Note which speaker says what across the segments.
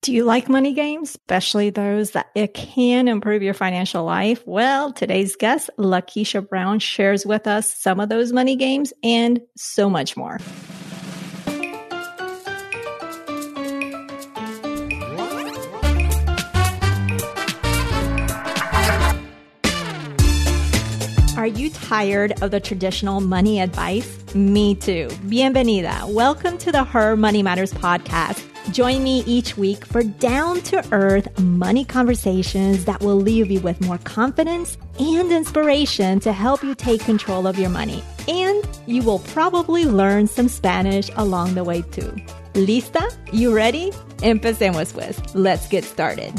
Speaker 1: Do you like money games, especially those that it can improve your financial life? Well, today's guest, Lakesha Brown, shares with us some of those money games and so much more. Are you tired of the traditional money advice? Me too. Bienvenida. Welcome to the Her Money Matters podcast Join me each week for down to earth money conversations that will leave you with more confidence and inspiration to help you take control of your money. And you will probably learn some Spanish along the way too. ¿Lista? You ready? Empecemos pues. Let's get started.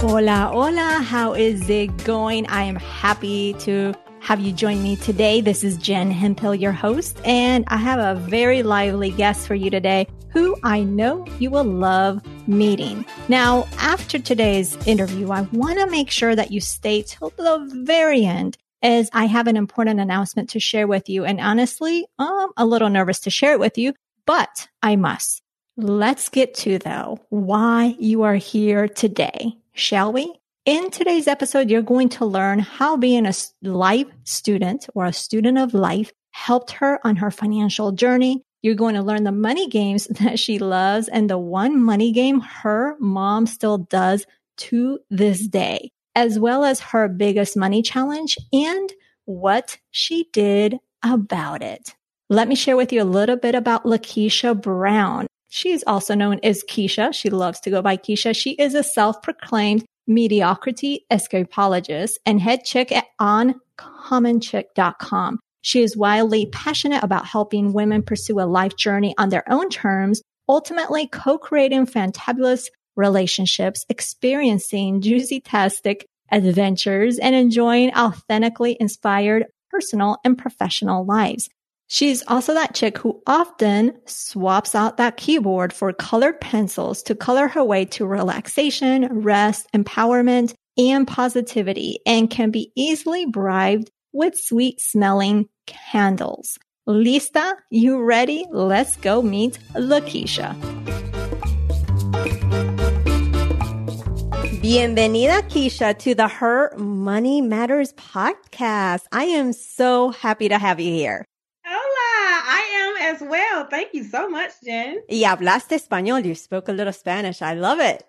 Speaker 1: Hola, hola. How is it going? I am happy to have you join me today. This is Jen Hemphill, your host, and I have a very lively guest for you today who I know you will love meeting. Now, after today's interview, I want to make sure that you stay till the very end as I have an important announcement to share with you. And honestly, I'm a little nervous to share it with you, but I must. Let's get to though why you are here today, shall we? In today's episode, you're going to learn how being a life student or a student of life helped her on her financial journey. You're going to learn the money games that she loves and the one money game her mom still does to this day, as well as her biggest money challenge and what she did about it. Let me share with you a little bit about Lakesha Brown. She's also known as Keisha. She loves to go by Keisha. She is a self-proclaimed mediocrity escapologist and head chick at uncommonchick.com. She is wildly passionate about helping women pursue a life journey on their own terms, ultimately co-creating fantabulous relationships, experiencing juicy-tastic adventures, and enjoying authentically inspired personal and professional lives. She's also that chick who often swaps out that keyboard for colored pencils to color her way to relaxation, rest, empowerment, and positivity and can be easily bribed with sweet smelling candles. Lista, you ready? Let's go meet Lakesha. Bienvenida, Keisha, to the Her Money Matters podcast. I am so happy to have you here
Speaker 2: as well. Thank you so much, Jen.
Speaker 1: Y hablaste español. You spoke a little Spanish. I love it.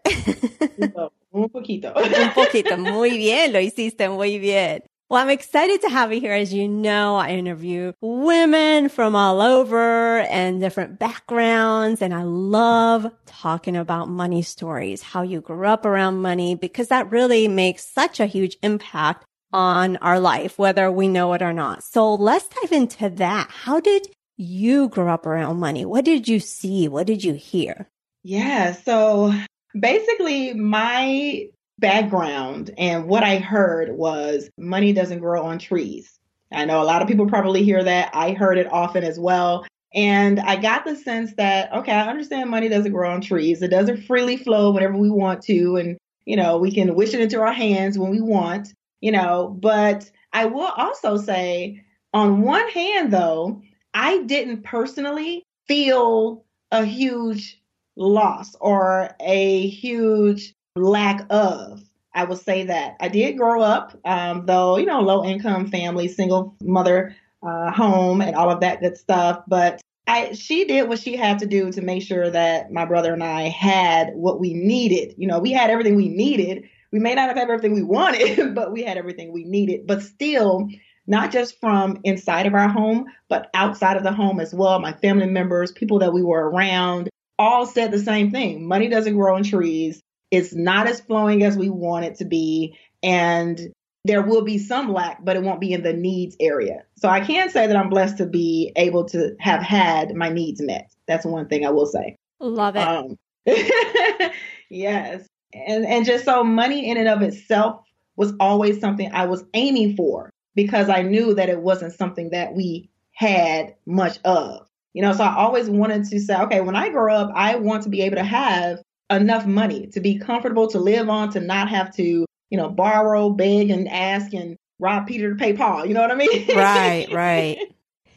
Speaker 2: Un poquito.
Speaker 1: Un poquito. Muy bien. Lo hiciste muy bien. Well, I'm excited to have you here. As you know, I interview women from all over and different backgrounds. And I love talking about money stories, how you grew up around money, because that really makes such a huge impact on our life, whether we know it or not. So let's dive into that. How did you grew up around money. What did you see? What did you hear?
Speaker 2: Yeah. So basically, my background and what I heard was money doesn't grow on trees. I know a lot of people probably hear that. I heard it often as well. And I got the sense that, okay, I understand money doesn't grow on trees. It doesn't freely flow whenever we want to. And, you know, we can wish it into our hands when we want, you know. But I will also say, on one hand, though, I didn't personally feel a huge loss or a huge lack of. I will say that I did grow up, um, though, you know, low income family, single mother uh, home, and all of that good stuff. But I, she did what she had to do to make sure that my brother and I had what we needed. You know, we had everything we needed. We may not have had everything we wanted, but we had everything we needed. But still, not just from inside of our home, but outside of the home as well. My family members, people that we were around, all said the same thing. Money doesn't grow on trees. It's not as flowing as we want it to be. And there will be some lack, but it won't be in the needs area. So I can say that I'm blessed to be able to have had my needs met. That's one thing I will say.
Speaker 1: Love it. Um,
Speaker 2: yes. And and just so money in and of itself was always something I was aiming for because I knew that it wasn't something that we had much of. You know, so I always wanted to say, okay, when I grow up, I want to be able to have enough money to be comfortable to live on, to not have to, you know, borrow, beg, and ask and rob Peter to pay Paul. You know what I mean?
Speaker 1: Right, right.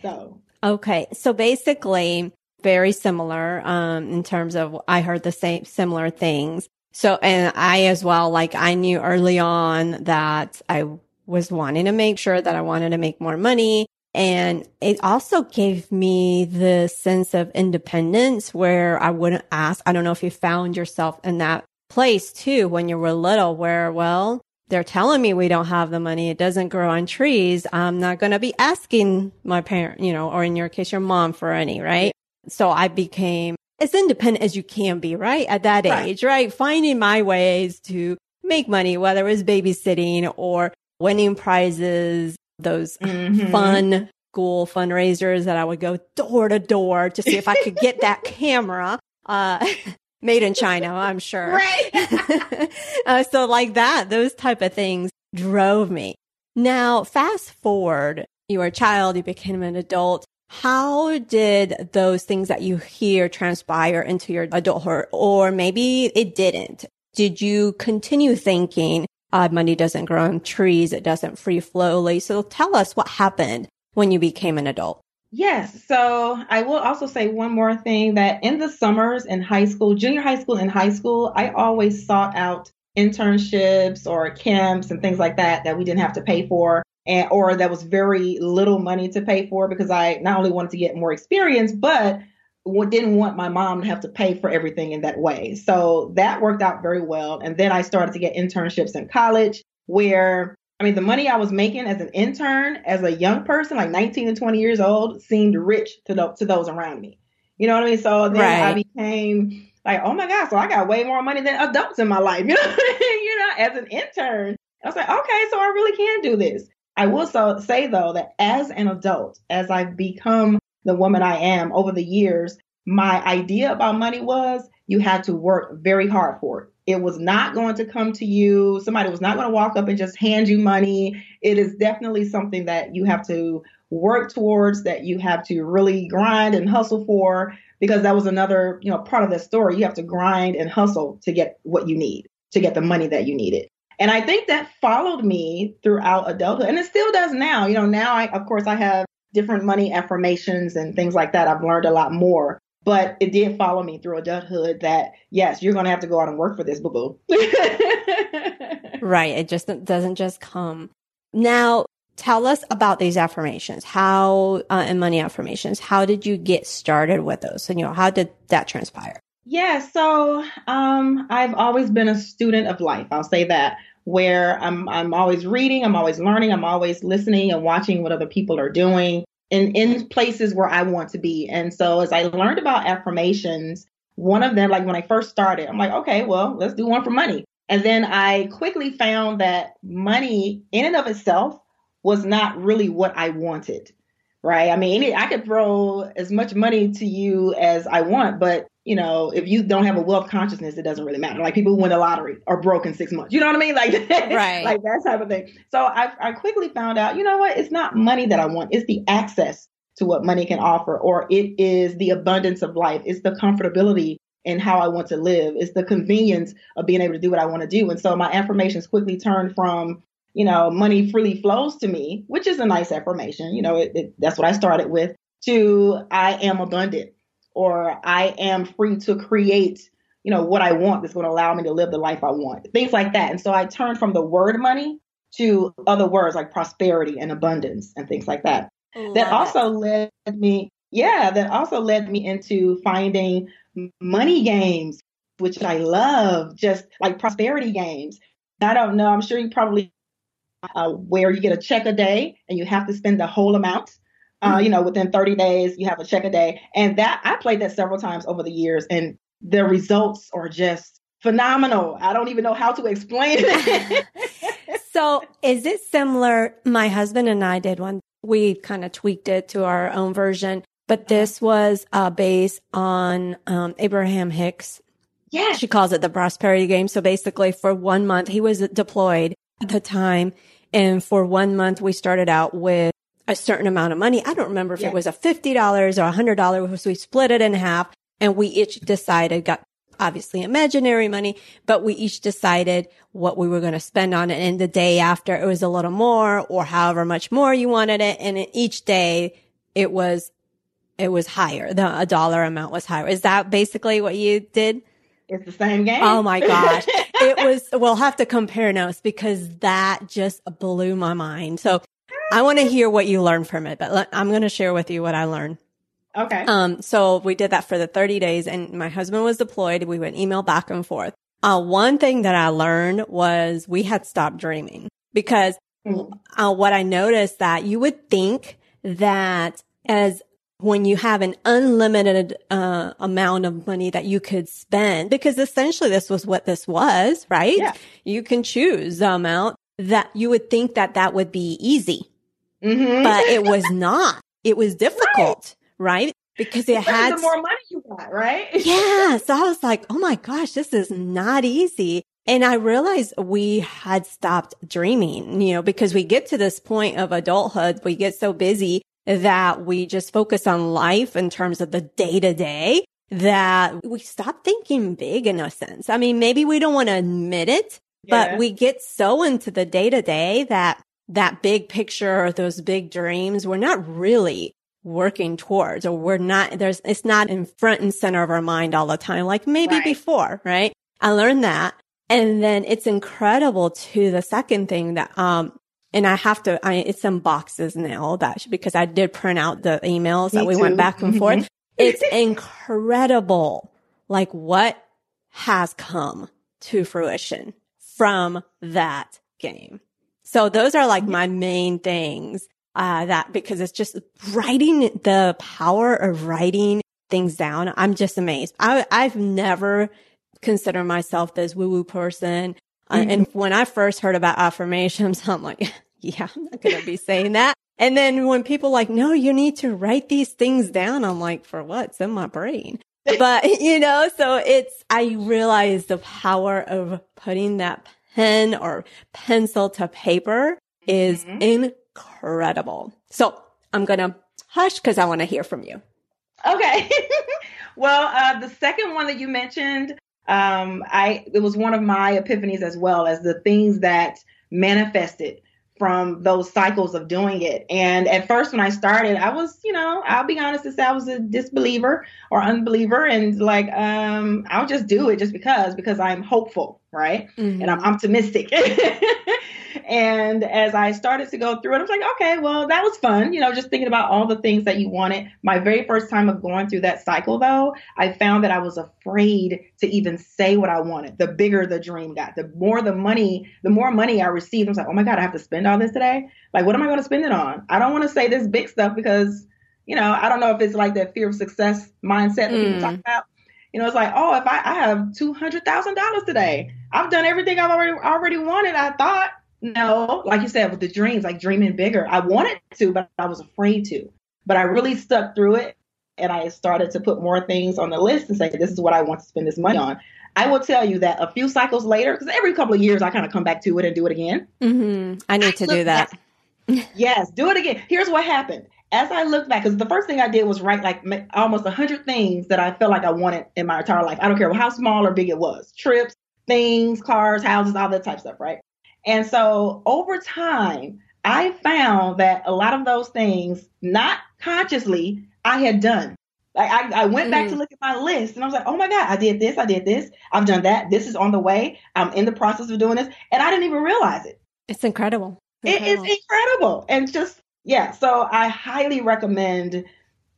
Speaker 2: so,
Speaker 1: okay. So basically, very similar um, in terms of I heard the same similar things. So, and I as well, like I knew early on that I was wanting to make sure that I wanted to make more money. And it also gave me the sense of independence where I wouldn't ask. I don't know if you found yourself in that place too when you were little where, well, they're telling me we don't have the money. It doesn't grow on trees. I'm not going to be asking my parent, you know, or in your case, your mom for any, right? So I became as independent as you can be, right? At that right. age, right? Finding my ways to make money, whether it was babysitting or winning prizes, those mm-hmm. fun school fundraisers that I would go door to door to see if I could get that camera. Uh, made in China, I'm sure.
Speaker 2: Right.
Speaker 1: uh, so like that, those type of things drove me. Now, fast forward, you were a child, you became an adult. How did those things that you hear transpire into your adulthood? Or maybe it didn't. Did you continue thinking, uh, money doesn't grow on trees. It doesn't free flow. So tell us what happened when you became an adult.
Speaker 2: Yes. So I will also say one more thing that in the summers in high school, junior high school and high school, I always sought out internships or camps and things like that that we didn't have to pay for and or that was very little money to pay for because I not only wanted to get more experience, but didn't want my mom to have to pay for everything in that way. So that worked out very well. And then I started to get internships in college where I mean, the money I was making as an intern, as a young person, like 19 and 20 years old, seemed rich to, the, to those around me. You know what I mean? So then right. I became like, oh my God, so I got way more money than adults in my life. You know, you know, as an intern. I was like, okay, so I really can do this. I will so say though that as an adult, as I've become the woman I am over the years, my idea about money was you had to work very hard for it. It was not going to come to you. Somebody was not going to walk up and just hand you money. It is definitely something that you have to work towards, that you have to really grind and hustle for, because that was another, you know, part of the story. You have to grind and hustle to get what you need, to get the money that you needed. And I think that followed me throughout adulthood, and it still does now. You know, now I, of course, I have different money affirmations and things like that. I've learned a lot more but it did follow me through adulthood that yes, you're going to have to go out and work for this, boo boo.
Speaker 1: right. It just doesn't just come. Now, tell us about these affirmations. How uh, and money affirmations. How did you get started with those? And you know, how did that transpire?
Speaker 2: Yeah. So, um, I've always been a student of life. I'll say that. Where I'm, I'm always reading, I'm always learning, I'm always listening and watching what other people are doing in, in places where I want to be. And so as I learned about affirmations, one of them, like when I first started, I'm like, okay, well, let's do one for money. And then I quickly found that money in and of itself was not really what I wanted. Right. I mean, I could throw as much money to you as I want, but you know, if you don't have a wealth consciousness, it doesn't really matter. Like people who win the lottery are broke in six months. You know what I mean? Like,
Speaker 1: right.
Speaker 2: like that type of thing. So I, I quickly found out, you know what? It's not money that I want. It's the access to what money can offer, or it is the abundance of life. It's the comfortability in how I want to live. It's the convenience of being able to do what I want to do. And so my affirmations quickly turned from, you know, money freely flows to me, which is a nice affirmation. You know, it, it, that's what I started with, to I am abundant or I am free to create, you know, what I want that's going to allow me to live the life I want. Things like that. And so I turned from the word money to other words like prosperity and abundance and things like that. Love that also it. led me, yeah, that also led me into finding money games, which I love, just like prosperity games. I don't know, I'm sure you probably uh, where you get a check a day and you have to spend the whole amount uh, you know, within 30 days, you have a check a day. And that I played that several times over the years, and the results are just phenomenal. I don't even know how to explain it.
Speaker 1: so, is it similar? My husband and I did one. We kind of tweaked it to our own version, but this was uh, based on um, Abraham Hicks.
Speaker 2: Yeah.
Speaker 1: She calls it the prosperity game. So basically, for one month, he was deployed at the time. And for one month, we started out with a certain amount of money. I don't remember if yeah. it was a $50 or a $100. So we split it in half and we each decided, got obviously imaginary money, but we each decided what we were going to spend on it. And the day after it was a little more or however much more you wanted it. And each day it was it was higher. The a dollar amount was higher. Is that basically what you did?
Speaker 2: It's the same game.
Speaker 1: Oh my gosh. it was, we'll have to compare notes because that just blew my mind. So I want to hear what you learned from it, but I'm going to share with you what I learned.
Speaker 2: Okay.
Speaker 1: Um, so we did that for the 30 days and my husband was deployed. We would email back and forth. Uh, one thing that I learned was we had stopped dreaming because mm. uh, what I noticed that you would think that as when you have an unlimited uh, amount of money that you could spend, because essentially this was what this was, right? Yeah. You can choose the amount that you would think that that would be easy, mm-hmm. but it was not. It was difficult, right? right? Because it had
Speaker 2: the more money you got, right?
Speaker 1: yeah. So I was like, oh my gosh, this is not easy. And I realized we had stopped dreaming, you know, because we get to this point of adulthood, we get so busy that we just focus on life in terms of the day to day that we stop thinking big in a sense. I mean, maybe we don't want to admit it, yeah. but we get so into the day to day that that big picture or those big dreams, we're not really working towards or we're not, there's, it's not in front and center of our mind all the time, like maybe right. before, right? I learned that. And then it's incredible to the second thing that, um, and I have to, I, it's in boxes now that because I did print out the emails Me that we too. went back and mm-hmm. forth. it's incredible. Like what has come to fruition from that game. So those are like my main things, uh, that because it's just writing the power of writing things down. I'm just amazed. I, I've never considered myself this woo woo person. Uh, mm-hmm. and when I first heard about affirmations, I'm like, yeah, I'm not going to be saying that. And then when people like, no, you need to write these things down. I'm like, for what? It's in my brain. But, you know, so it's, I realize the power of putting that pen or pencil to paper is mm-hmm. incredible. So I'm going to hush because I want to hear from you.
Speaker 2: Okay. well, uh, the second one that you mentioned, um, I it was one of my epiphanies as well as the things that manifested from those cycles of doing it. And at first, when I started, I was, you know, I'll be honest and say I was a disbeliever or unbeliever, and like, um, I'll just do it just because, because I'm hopeful, right? Mm-hmm. And I'm optimistic. And as I started to go through it, I was like, okay, well, that was fun. You know, just thinking about all the things that you wanted. My very first time of going through that cycle, though, I found that I was afraid to even say what I wanted. The bigger the dream got, the more the money, the more money I received. I was like, oh my God, I have to spend all this today. Like, what am I going to spend it on? I don't want to say this big stuff because, you know, I don't know if it's like that fear of success mindset that mm. people talk about. You know, it's like, oh, if I, I have two hundred thousand dollars today, I've done everything I've already already wanted. I thought, no, like you said, with the dreams, like dreaming bigger. I wanted to, but I was afraid to. But I really stuck through it and I started to put more things on the list and say, this is what I want to spend this money on. I will tell you that a few cycles later, because every couple of years I kind of come back to it and do it again.
Speaker 1: Mm-hmm. I need I to do that.
Speaker 2: yes, do it again. Here's what happened. As I look back, because the first thing I did was write like almost 100 things that I felt like I wanted in my entire life. I don't care how small or big it was trips, things, cars, houses, all that type of stuff, right? And so over time, I found that a lot of those things, not consciously, I had done. Like I, I went back mm. to look at my list and I was like, oh my God, I did this, I did this, I've done that, this is on the way, I'm in the process of doing this, and I didn't even realize it.
Speaker 1: It's incredible.
Speaker 2: It's incredible. It is incredible. And just yeah, so I highly recommend,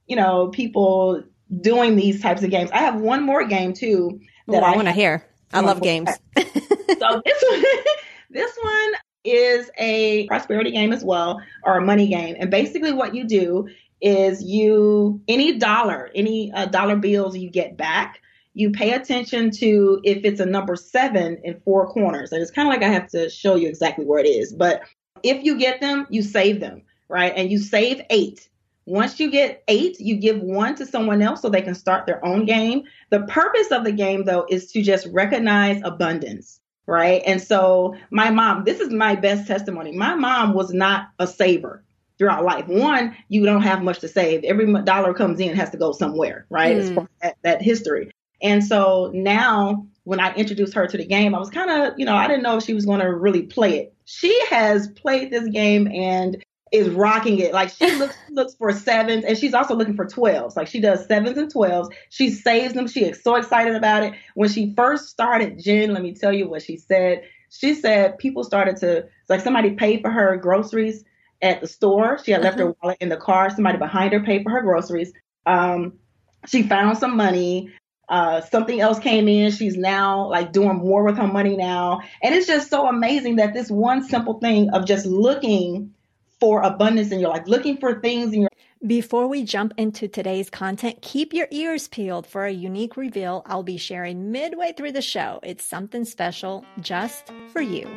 Speaker 2: you know, people doing these types of games. I have one more game too
Speaker 1: that Ooh, I, I want to hear. I love games.
Speaker 2: so this one this one is a prosperity game as well, or a money game. And basically, what you do is you, any dollar, any uh, dollar bills you get back, you pay attention to if it's a number seven in four corners. And it's kind of like I have to show you exactly where it is. But if you get them, you save them, right? And you save eight. Once you get eight, you give one to someone else so they can start their own game. The purpose of the game, though, is to just recognize abundance right? And so my mom, this is my best testimony. My mom was not a saver throughout life. One, you don't have much to save. Every dollar comes in has to go somewhere, right? Mm. That, that history. And so now when I introduced her to the game, I was kind of, you know, I didn't know if she was going to really play it. She has played this game and is rocking it. Like she looks looks for sevens and she's also looking for 12s. Like she does sevens and 12s. She saves them. She is so excited about it. When she first started Jen, let me tell you what she said. She said people started to like somebody paid for her groceries at the store. She had left uh-huh. her wallet in the car. Somebody behind her paid for her groceries. Um, she found some money. Uh, something else came in. She's now like doing more with her money now. And it's just so amazing that this one simple thing of just looking for abundance in your life, looking for things in your
Speaker 3: before we jump into today's content, keep your ears peeled for a unique reveal I'll be sharing midway through the show. It's something special just for you.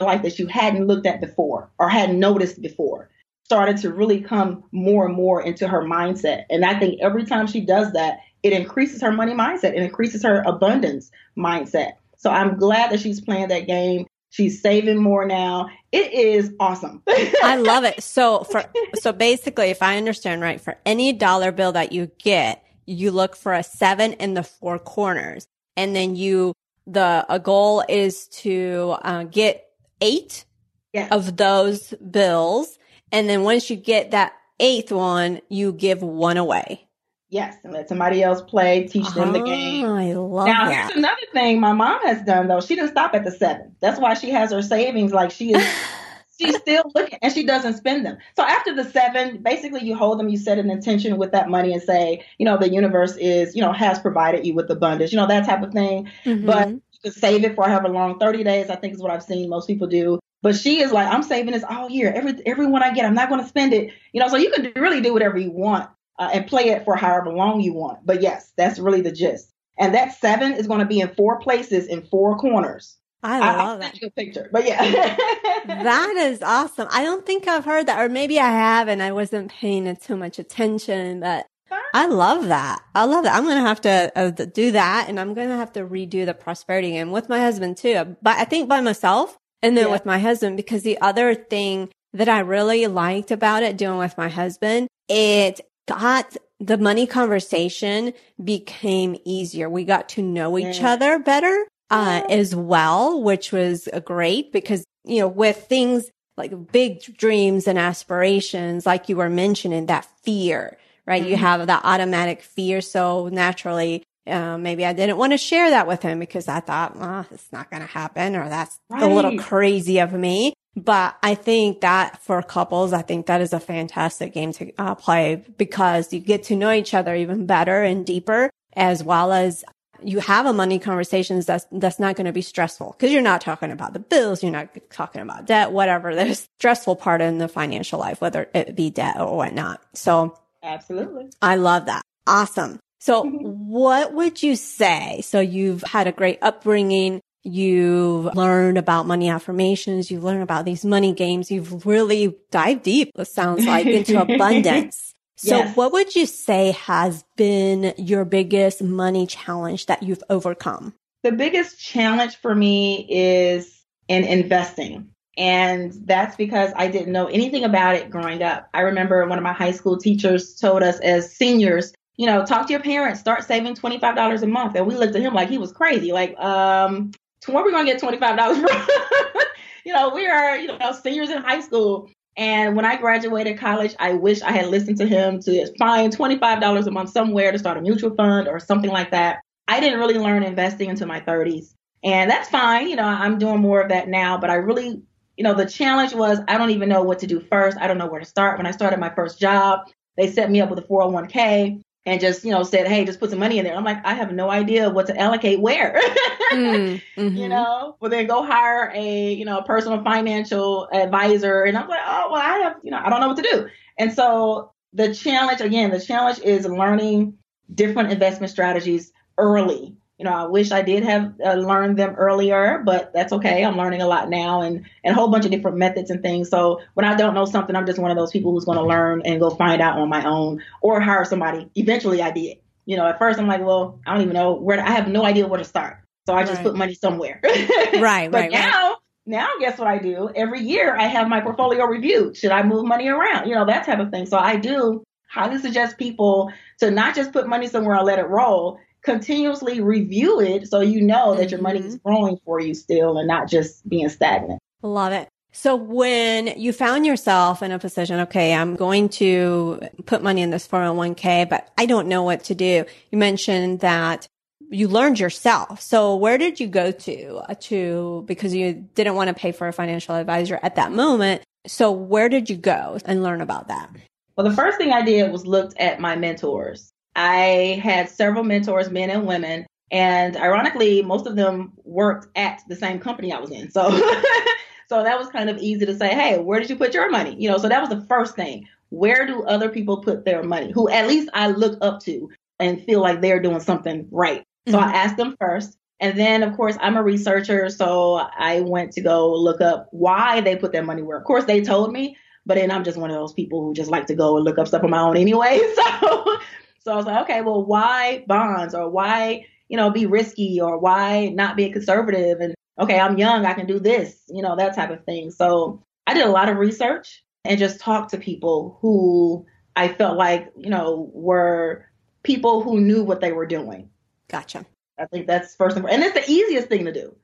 Speaker 2: Life that you hadn't looked at before or hadn't noticed before started to really come more and more into her mindset. And I think every time she does that, it increases her money mindset, it increases her abundance mindset. So I'm glad that she's playing that game. She's saving more now. It is awesome.
Speaker 1: I love it. So for so basically, if I understand right, for any dollar bill that you get, you look for a seven in the four corners, and then you the a goal is to uh, get eight yes. of those bills, and then once you get that eighth one, you give one away.
Speaker 2: Yes, and let somebody else play, teach them the game.
Speaker 1: Oh, I love
Speaker 2: now,
Speaker 1: that.
Speaker 2: here's another thing my mom has done though. She didn't stop at the seven. That's why she has her savings. Like she is, she's still looking, and she doesn't spend them. So after the seven, basically you hold them, you set an intention with that money, and say, you know, the universe is, you know, has provided you with abundance, you know, that type of thing. Mm-hmm. But you can save it for however long, thirty days. I think is what I've seen most people do. But she is like, I'm saving this all year. Every everyone I get, I'm not going to spend it. You know, so you can really do whatever you want uh, and play it for however long you want. But yes, that's really the gist. And that seven is going to be in four places in four corners.
Speaker 1: I love
Speaker 2: I, that. Picture, but yeah,
Speaker 1: that is awesome. I don't think I've heard that, or maybe I have, and I wasn't paying too much attention. But I love that. I love that. I'm gonna have to uh, do that, and I'm gonna have to redo the prosperity game with my husband too. But I think by myself, and then yeah. with my husband, because the other thing that I really liked about it doing with my husband, it got the money conversation became easier. We got to know each yeah. other better uh, yeah. as well, which was great because, you know, with things like big dreams and aspirations, like you were mentioning, that fear, right? Mm-hmm. You have that automatic fear. So naturally, uh, maybe I didn't want to share that with him because I thought, oh, it's not going to happen or that's right. a little crazy of me. But I think that for couples, I think that is a fantastic game to uh, play because you get to know each other even better and deeper, as well as you have a money conversations that's that's not going to be stressful because you're not talking about the bills, you're not talking about debt, whatever. There's stressful part in the financial life, whether it be debt or whatnot. So
Speaker 2: absolutely,
Speaker 1: I love that. Awesome. So what would you say? So you've had a great upbringing. You've learned about money affirmations. You've learned about these money games. You've really dived deep, it sounds like, into abundance. So yes. what would you say has been your biggest money challenge that you've overcome?
Speaker 2: The biggest challenge for me is in investing. And that's because I didn't know anything about it growing up. I remember one of my high school teachers told us as seniors you know, talk to your parents, start saving $25 a month. And we looked at him like he was crazy. Like, um, where we going to get $25 from? you know, we are, you know, seniors in high school. And when I graduated college, I wish I had listened to him to find $25 a month somewhere to start a mutual fund or something like that. I didn't really learn investing until my 30s. And that's fine. You know, I'm doing more of that now, but I really, you know, the challenge was I don't even know what to do first. I don't know where to start. When I started my first job, they set me up with a 401k and just you know said hey just put some money in there. I'm like i have no idea what to allocate where. Mm, mm-hmm. you know? Well then go hire a you know a personal financial advisor. And i'm like oh well i have you know i don't know what to do. And so the challenge again the challenge is learning different investment strategies early you know, I wish I did have uh, learned them earlier, but that's okay. I'm learning a lot now and, and a whole bunch of different methods and things. So when I don't know something, I'm just one of those people who's going to learn and go find out on my own or hire somebody. Eventually I did. You know, at first I'm like, well, I don't even know where, to, I have no idea where to start. So I just right. put money somewhere.
Speaker 1: right,
Speaker 2: but
Speaker 1: right,
Speaker 2: now,
Speaker 1: right.
Speaker 2: now guess what I do? Every year I have my portfolio reviewed. Should I move money around? You know, that type of thing. So I do highly suggest people to not just put money somewhere and let it roll continuously review it so you know that your money is mm-hmm. growing for you still and not just being stagnant.
Speaker 1: Love it. So when you found yourself in a position, okay, I'm going to put money in this 401k, but I don't know what to do. You mentioned that you learned yourself. So where did you go to uh, to because you didn't want to pay for a financial advisor at that moment? So where did you go and learn about that?
Speaker 2: Well, the first thing I did was looked at my mentors. I had several mentors, men and women, and ironically, most of them worked at the same company I was in. So So that was kind of easy to say, hey, where did you put your money? You know, so that was the first thing. Where do other people put their money? Who at least I look up to and feel like they're doing something right. So mm-hmm. I asked them first. And then, of course, I'm a researcher, so I went to go look up why they put their money where. Of course, they told me, but then I'm just one of those people who just like to go and look up stuff on my own anyway. So, so I was like, okay, well, why bonds or why, you know, be risky or why not be a conservative? And okay, I'm young, I can do this, you know, that type of thing. So I did a lot of research and just talked to people who I felt like, you know, were people who knew what they were doing.
Speaker 1: Gotcha.
Speaker 2: I think that's first and and it's the easiest thing to do.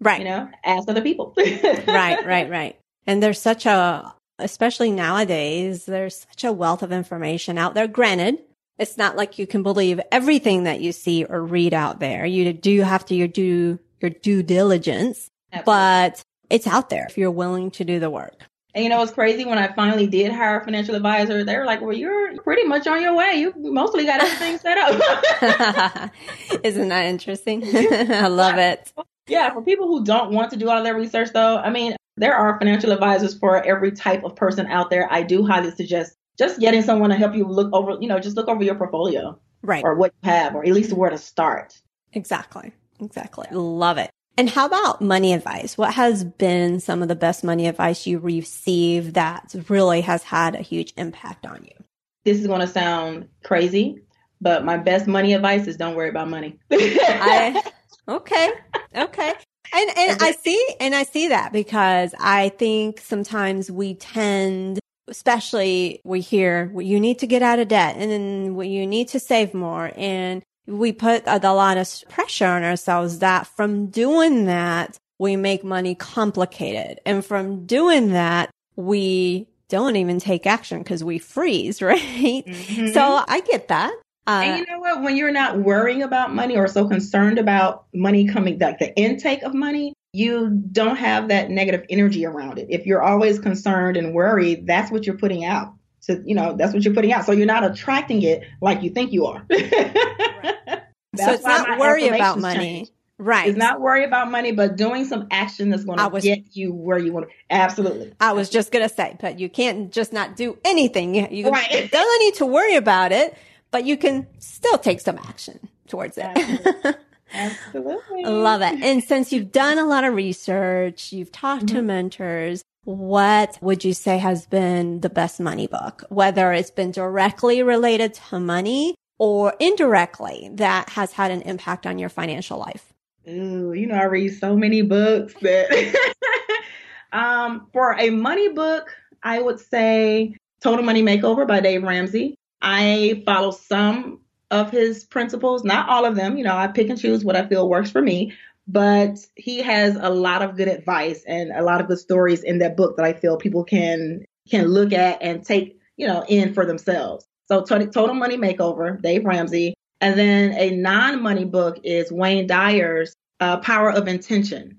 Speaker 1: Right.
Speaker 2: You know, ask other people.
Speaker 1: right, right, right. And there's such a especially nowadays, there's such a wealth of information out there. Granted, it's not like you can believe everything that you see or read out there. You do have to do your due diligence, Absolutely. but it's out there if you're willing to do the work.
Speaker 2: And you know what's crazy? When I finally did hire a financial advisor, they were like, "Well, you're pretty much on your way. You mostly got everything set
Speaker 1: up." Isn't that interesting? I love it.
Speaker 2: Yeah, for people who don't want to do all their research, though, I mean, there are financial advisors for every type of person out there. I do highly suggest just getting someone to help you look over, you know, just look over your portfolio,
Speaker 1: right,
Speaker 2: or what you have, or at least where to start.
Speaker 1: Exactly. Exactly. Love it. And how about money advice? What has been some of the best money advice you received that really has had a huge impact on you?
Speaker 2: This is going to sound crazy, but my best money advice is don't worry about money. I,
Speaker 1: okay. Okay. And and I see and I see that because I think sometimes we tend especially we hear well, you need to get out of debt and then well, you need to save more and we put a lot of pressure on ourselves that from doing that, we make money complicated. And from doing that, we don't even take action because we freeze, right? Mm-hmm. So I get that.
Speaker 2: Uh, and you know what? When you're not worrying about money or so concerned about money coming, like the intake of money, you don't have that negative energy around it. If you're always concerned and worried, that's what you're putting out. So, you know, that's what you're putting out. So you're not attracting it like you think you are.
Speaker 1: so it's not worry about money. Change. Right.
Speaker 2: It's not worry about money, but doing some action that's going to get you where you want to. Absolutely.
Speaker 1: I was just going to say, but you can't just not do anything. You, you right. don't need to worry about it, but you can still take some action towards it.
Speaker 2: Absolutely.
Speaker 1: Love it. And since you've done a lot of research, you've talked mm-hmm. to mentors, what would you say has been the best money book? Whether it's been directly related to money or indirectly that has had an impact on your financial life?
Speaker 2: Ooh, you know, I read so many books that um, for a money book, I would say Total Money Makeover by Dave Ramsey. I follow some of his principles, not all of them. You know, I pick and choose what I feel works for me, but he has a lot of good advice and a lot of good stories in that book that I feel people can can look at and take, you know, in for themselves. So Total Money Makeover, Dave Ramsey. And then a non-money book is Wayne Dyer's uh, Power of Intention.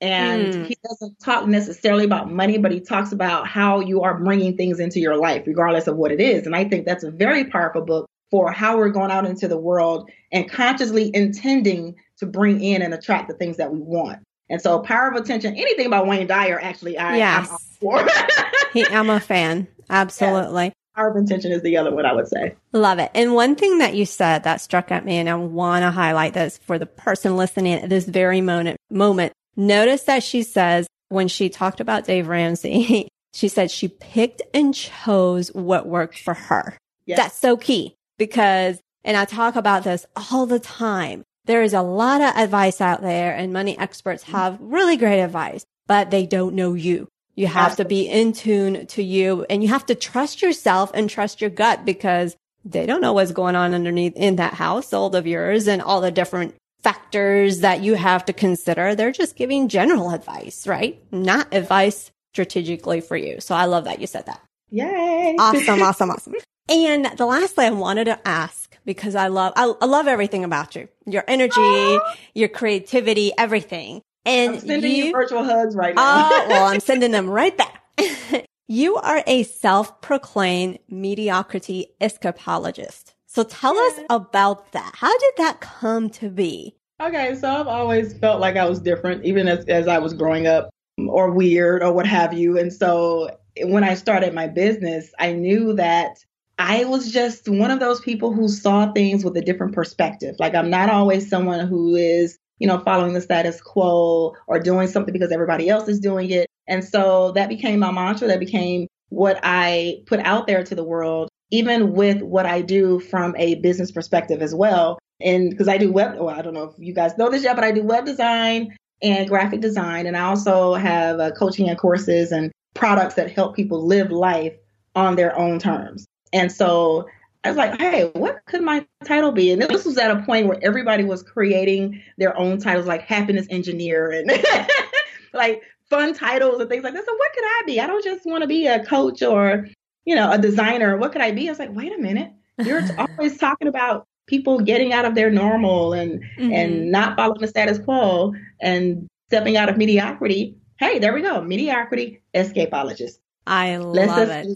Speaker 2: And mm. he doesn't talk necessarily about money, but he talks about how you are bringing things into your life, regardless of what it is. And I think that's a very powerful book for how we're going out into the world and consciously intending to bring in and attract the things that we want. And so, Power of Attention, anything by Wayne Dyer, actually, I, yes. I'm for.
Speaker 1: he, I'm a fan. Absolutely. Yes.
Speaker 2: Power of Intention is the other one I would say.
Speaker 1: Love it. And one thing that you said that struck at me, and I want to highlight this for the person listening at this very moment, moment. Notice that she says when she talked about Dave Ramsey, she said she picked and chose what worked for her. Yes. That's so key because, and I talk about this all the time. There is a lot of advice out there and money experts mm-hmm. have really great advice, but they don't know you. You have to be in tune to you and you have to trust yourself and trust your gut because they don't know what's going on underneath in that household of yours and all the different factors that you have to consider. They're just giving general advice, right? Not advice
Speaker 4: strategically for you. So I love that you said that.
Speaker 2: Yay.
Speaker 4: Awesome, awesome, awesome. And the last thing I wanted to ask, because I love, I, I love everything about you, your energy, Aww. your creativity, everything. And
Speaker 2: I'm sending you, you virtual hugs right now.
Speaker 4: Oh, well, I'm sending them right back. you are a self-proclaimed mediocrity escapologist. So tell yeah. us about that. How did that come to be?
Speaker 2: Okay, so I've always felt like I was different, even as, as I was growing up, mm, or weird, or what have you. And so when I started my business, I knew that I was just one of those people who saw things with a different perspective. Like I'm not always someone who is, you know, following the status quo or doing something because everybody else is doing it. And so that became my mantra. That became what I put out there to the world, even with what I do from a business perspective as well. And because I do web, well, I don't know if you guys know this yet, but I do web design and graphic design. And I also have uh, coaching and courses and products that help people live life on their own terms. And so I was like, hey, what could my title be? And this was at a point where everybody was creating their own titles, like happiness engineer and like fun titles and things like that. So what could I be? I don't just want to be a coach or, you know, a designer. What could I be? I was like, wait a minute. You're always talking about people getting out of their normal and mm-hmm. and not following the status quo and stepping out of mediocrity. Hey, there we go. Mediocrity escapologist.
Speaker 4: I love it.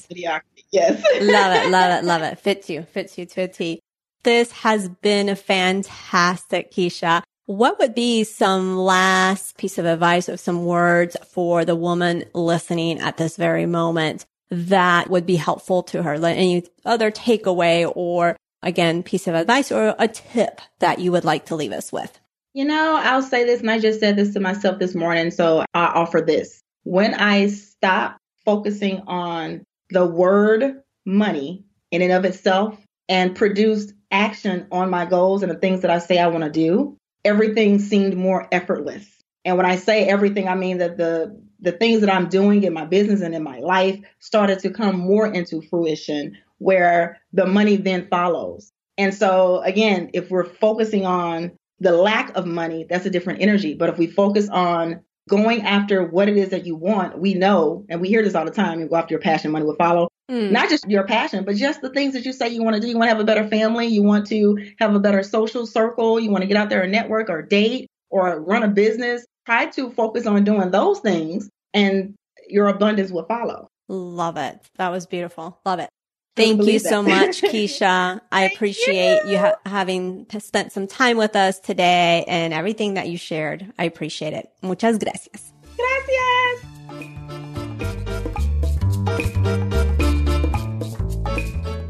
Speaker 2: Yes.
Speaker 4: love it, love it, love it. Fits you, fits you to a T. This has been a fantastic, Keisha. What would be some last piece of advice or some words for the woman listening at this very moment that would be helpful to her? Any other takeaway or again, piece of advice or a tip that you would like to leave us with?
Speaker 2: You know, I'll say this, and I just said this to myself this morning, so I offer this. When I stop focusing on the word money in and of itself and produce action on my goals and the things that I say I want to do, everything seemed more effortless. And when I say everything, I mean that the the things that I'm doing in my business and in my life started to come more into fruition where the money then follows. And so, again, if we're focusing on the lack of money, that's a different energy. But if we focus on going after what it is that you want, we know, and we hear this all the time, you go after your passion, money will follow. Mm. Not just your passion, but just the things that you say you want to do. You want to have a better family, you want to have a better social circle, you want to get out there and network or date or run a business. Try to focus on doing those things and your abundance will follow.
Speaker 4: Love it. That was beautiful. Love it. Thank you so much, Keisha. I appreciate you, you ha- having spent some time with us today and everything that you shared. I appreciate it. Muchas gracias.
Speaker 2: Gracias.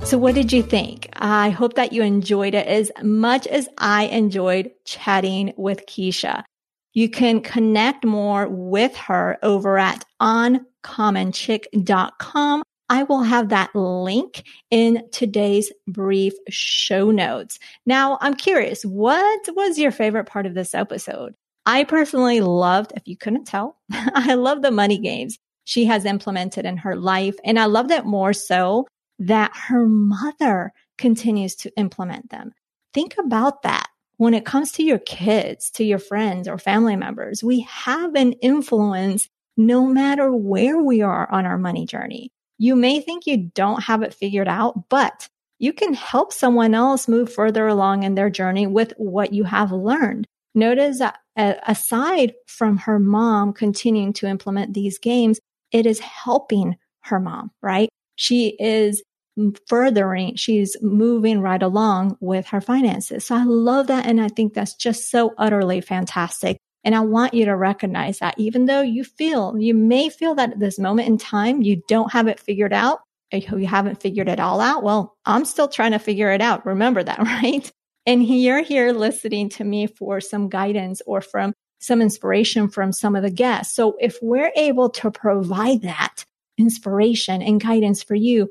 Speaker 1: So, what did you think? I hope that you enjoyed it as much as I enjoyed chatting with Keisha. You can connect more with her over at uncommonchick.com I will have that link in today's brief show notes. Now, I'm curious, what was your favorite part of this episode? I personally loved, if you couldn't tell, I love the money games she has implemented in her life. And I loved it more so that her mother continues to implement them. Think about that. When it comes to your kids, to your friends or family members, we have an influence no matter where we are on our money journey. You may think you don't have it figured out, but you can help someone else move further along in their journey with what you have learned. Notice that uh, aside from her mom continuing to implement these games, it is helping her mom, right? She is furthering, she's moving right along with her finances. So I love that. And I think that's just so utterly fantastic. And I want you to recognize that even though you feel, you may feel that at this moment in time, you don't have it figured out, you haven't figured it all out. Well, I'm still trying to figure it out. Remember that, right? And you're here listening to me for some guidance or from some inspiration from some of the guests. So if we're able to provide that inspiration and guidance for you,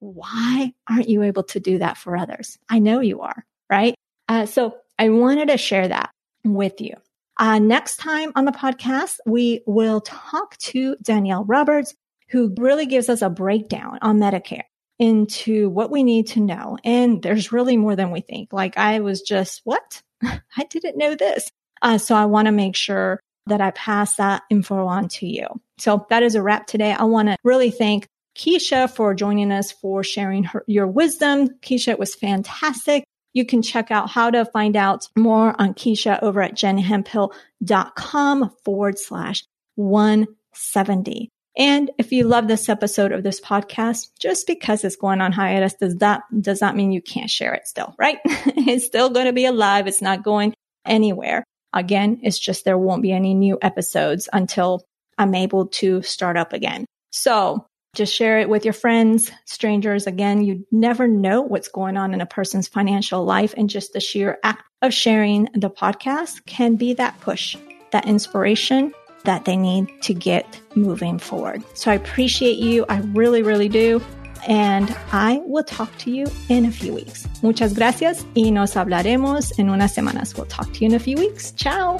Speaker 1: why aren't you able to do that for others? I know you are, right? Uh, so I wanted to share that with you. Uh, next time on the podcast, we will talk to Danielle Roberts, who really gives us a breakdown on Medicare into what we need to know. And there's really more than we think. Like I was just, what? I didn't know this. Uh, so I want to make sure that I pass that info on to you. So that is a wrap today. I want to really thank Keisha for joining us, for sharing her, your wisdom. Keisha, it was fantastic. You can check out how to find out more on Keisha over at jenhemphill.com forward slash 170. And if you love this episode of this podcast, just because it's going on hiatus does that does not mean you can't share it still, right? it's still going to be alive. It's not going anywhere. Again, it's just there won't be any new episodes until I'm able to start up again. So just share it with your friends, strangers. Again, you never know what's going on in a person's financial life. And just the sheer act of sharing the podcast can be that push, that inspiration that they need to get moving forward. So I appreciate you. I really, really do. And I will talk to you in a few weeks. Muchas gracias y nos hablaremos en unas semanas. We'll talk to you in a few weeks. Ciao.